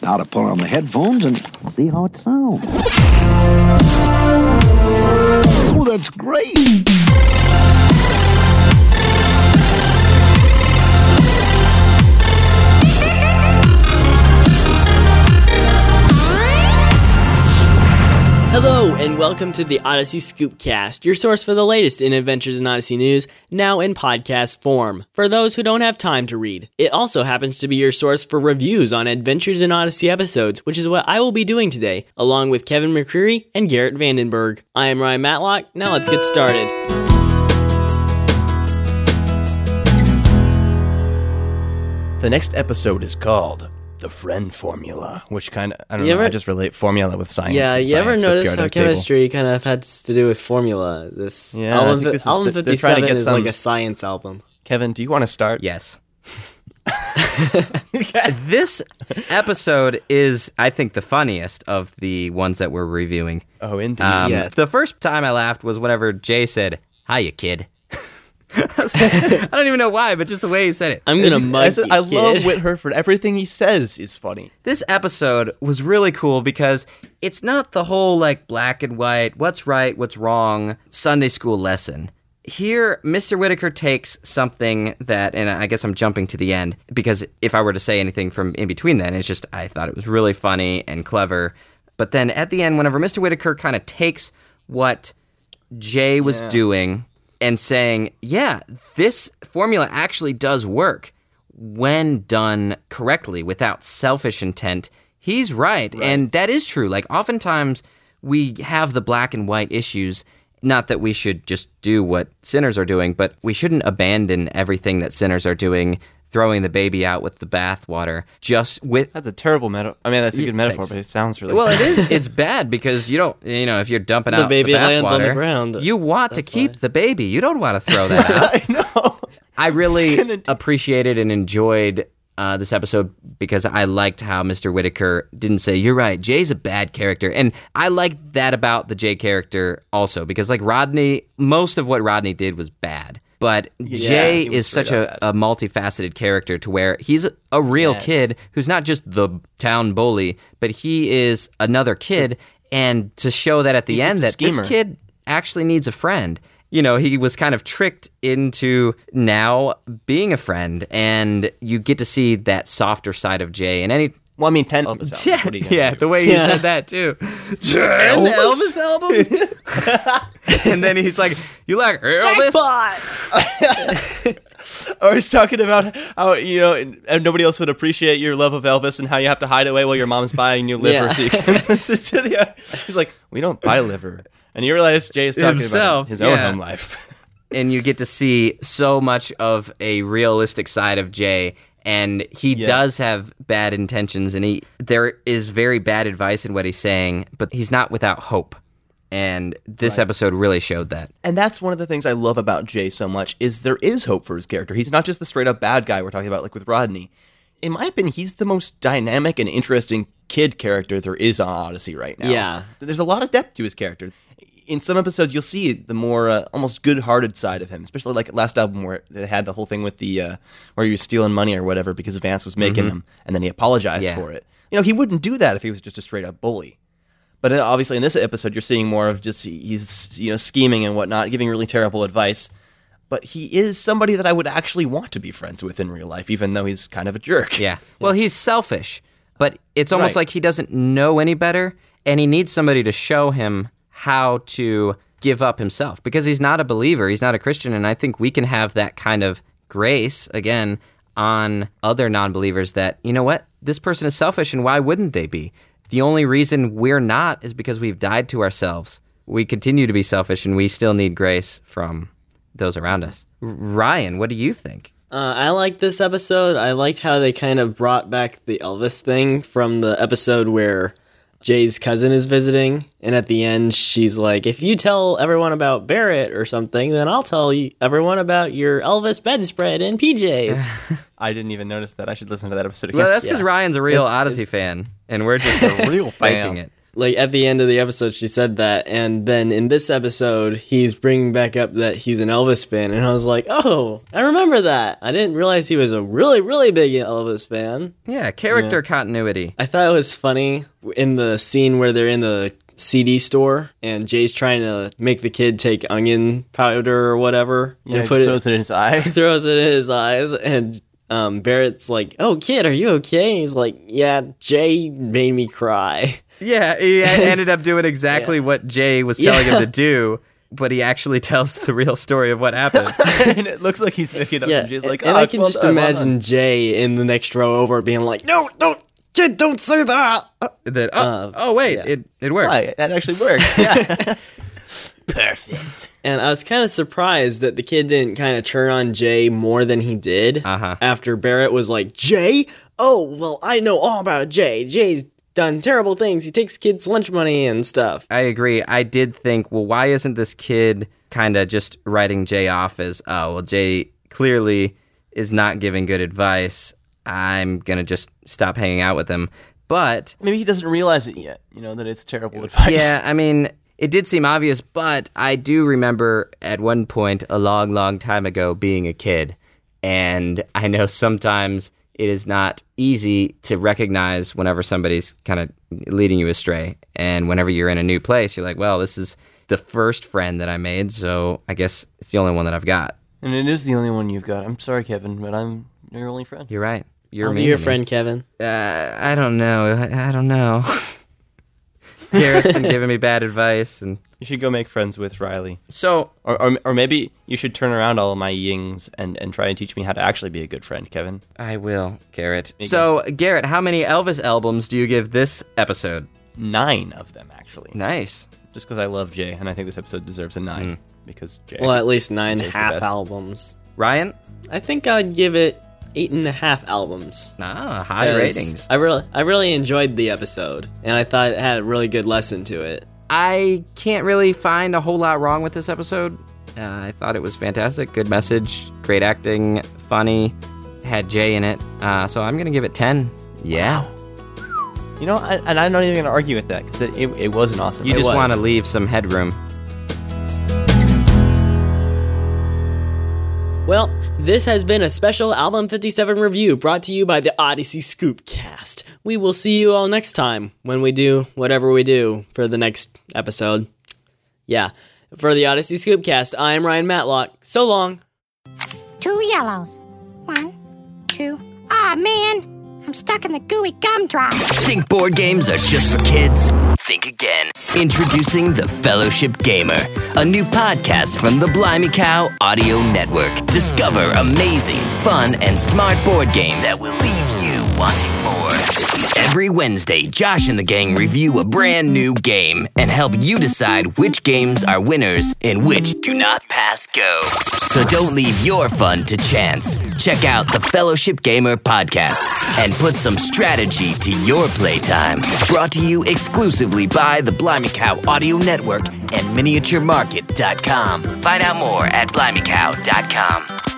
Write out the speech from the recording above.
Now to put on the headphones and see how it sounds. Oh, that's great. And welcome to the Odyssey Scoopcast, your source for the latest in Adventures in Odyssey news, now in podcast form. For those who don't have time to read, it also happens to be your source for reviews on Adventures in Odyssey episodes, which is what I will be doing today, along with Kevin McCreary and Garrett Vandenberg. I am Ryan Matlock. Now let's get started. The next episode is called The Friend Formula, which kind of, I don't You know, I just relate formula with science. Yeah, you ever science with notice how periodic table. chemistry kind of has to do with formula? This Yeah, I album, think this is album the- they're to 57 get is some- like a science album. Kevin, do you want to start? Yes. this episode is, I think, the funniest of the ones that we're reviewing. Oh, indeed. Um, Yes. The first time I laughed was whenever Jay said, Hiya, kid. I don't even know why, but just the way he said it. I'm gonna I, mug said- you, I love kid. Whit Herford. Everything he says is funny. This episode was really cool because it's not the whole like black and white, what's right, what's wrong Sunday school lesson. Here, Mr. Whitaker takes something that, and I guess I'm jumping to the end because if I were to say anything from in between then, it's just I thought it was really funny and clever. But then at the end, whenever Mr. Whitaker kind of takes what Jay was doing and saying, yeah, this formula actually does work when done correctly without selfish intent. He's right. And that is true. Like, oftentimes we have the black and white issues. Not that we should just do what sinners are doing, but we shouldn't abandon everything that sinners are doing, throwing the baby out with the bathwater, just with That's a terrible metaphor. I mean, that's a Yeah, good metaphor, thanks. but it sounds really well, it is. It's bad because you don't. You know, if you're dumping The out baby the lands on the ground. You want to keep why. the baby. You don't want to throw that out. I know. I really gonna do- appreciated and enjoyed uh, this episode because I liked how Mr. Whitaker didn't say, You're right, Jay's a bad character. And I liked that about the Jay character also because, like, Rodney, most of what Rodney did was bad. But Jay is such a, a multifaceted character to where he's a, real Yes. kid who's not just the town bully, but he is another kid. And to show that at the He's end that this kid actually needs a friend. You know, he was kind of tricked into now being a friend, and you get to see that softer side of Jay. And any, Well, I mean, 10 Elvis albums. yeah, What are you yeah, do? the way he Yeah. said that too. Ten Elvis albums, and then he's like, "You like Elvis?" Or he's talking about how, you know, nobody else would appreciate your love of Elvis and how you have to hide away while your mom's buying you liver Yeah. so you can listen to the. He's like, we don't buy liver. And you realize Jay is talking Himself, about his own yeah. home life. and you get to see so much of a realistic side of Jay and he Yeah. does have bad intentions and he there is very bad advice in what he's saying but he's not without hope and this episode really showed that And that's one of the things I love about Jay so much is there is hope for his character. He's not just the straight up bad guy we're talking about, like with Rodney. In my opinion, he's the most dynamic and interesting kid character there is on Odyssey right now. Yeah. there's a lot of depth to his character. In some episodes, you'll see the more uh, almost good-hearted side of him, especially like last album where they had the whole thing with the uh, where he was stealing money or whatever because Vance was making them, and then he apologized Yeah. for it. You know, he wouldn't do that if he was just a straight up bully. But uh, obviously, in this episode, you're seeing more of just he's you know scheming and whatnot, giving really terrible advice. But he is somebody that I would actually want to be friends with in real life, even though he's kind of a jerk. yeah well he's selfish but it's almost Right. like he doesn't know any better and he needs somebody to show him how to give up himself. Because he's not a believer he's not a christian and i think we can have that kind of grace again on other non-believers that you know what this person is selfish and why wouldn't they be? The only reason we're not is because we've died to ourselves. We continue to be selfish and we still need grace from those around us. Ryan what do you think? Uh, I liked this episode. I liked how they kind of brought back the Elvis thing from the episode where Jay's cousin is visiting, and at the end, she's like, "If you tell everyone about Barrett or something, then I'll tell everyone about your Elvis bedspread and PJs." I didn't even notice that. I should listen to that episode again. well that's because Yeah. ryan's a real odyssey fan and we're just a real faking fan. it like at the end of the episode, she said that, and then in this episode, he's bringing back up that he's an Elvis fan, and I was like, oh, I remember that. I didn't realize he was a really, really big Elvis fan. Yeah, character continuity. I thought it was funny in the scene where they're in the CD store and Jay's trying to make the kid take onion powder or whatever Yeah, and just throws it in his eye. throws it in his eyes and um, Barrett's like, "Oh, kid, are you okay?" And he's like, "Yeah, Jay made me cry." Yeah, he ended up doing exactly what Jay was telling him to do, but he actually tells the real story of what happened. and it looks like he's making up. Yeah, and Jay's like, and "Ah, I can well just done, well imagine done." Jay in the next row over being like, "No, don't, kid, don't say that." that oh, Uh, oh wait, yeah. it it worked. Why? That actually works. Yeah. Perfect. And I was kind of surprised that the kid didn't kind of turn on Jay more than he did Uh-huh. after Barrett was like, Jay? Oh, well, I know all about Jay. Jay's done terrible things. He takes kids' lunch money and stuff. I agree. I did think, well, why isn't this kid kind of just writing Jay off as, oh, well, Jay clearly is not giving good advice. I'm gonna just stop hanging out with him. But Maybe he doesn't realize it yet. You know that it's terrible advice. Yeah, I mean, it did seem obvious, but I do remember at one point a long, long time ago being a kid. And I know sometimes it is not easy to recognize whenever somebody's kind of leading you astray. And whenever you're in a new place, you're like, well, this is the first friend that I made, so I guess it's the only one that I've got. And it is the only one you've got. I'm sorry, Kevin, but I'm your only friend. You're right. You're I'll be your to me. friend, Kevin. Uh, I don't know. I, I don't know. Garrett's been giving me bad advice, and You should go make friends with Riley. so Or, or, or maybe you should turn around all of my yings and, and try and teach me how to actually be a good friend, Kevin. I will, Garrett. So, Garrett, how many Elvis albums do you give this episode? Nine of them, actually. Nice. Just because I love Jay, and I think this episode deserves a nine. Hmm. Because Jay. Well, at least nine Jay's half albums. Ryan? I think I'd give it eight and a half albums. Ah, high ratings. I really, I really enjoyed the episode, and I thought it had a really good lesson to it. I can't really find a whole lot wrong with this episode. Uh, I thought it was fantastic. Good message, great acting, funny, had Jay in it. Uh, so I'm going to give it 10. Yeah. you know, I, and I'm not even going to argue with that because it, it, it was an awesome. You just want to leave some headroom. Well, this has been a special Album 57 review brought to you by the Odyssey Scoopcast. We will see you all next time when we do whatever we do for the next episode. Yeah. For the Odyssey Scoopcast, I am Ryan Matlock. So long. Two yellows. One, two. Ah, man! I'm stuck in the gooey gumdrop. Think board games are just for kids? Think again. Introducing The Fellowship Gamer, a new podcast from the Blimey Cow Audio Network. Discover amazing, fun, and smart board games that will leave you wanting more. Every Wednesday, Josh and the gang review a brand new game and help you decide which games are winners and which do not pass go. So don't leave your fun to chance. Check out the Fellowship Gamer podcast and put some strategy to your playtime. Brought to you exclusively by the Blimey Cow Audio Network and MiniatureMarket.com. Find out more at blimeycow.com.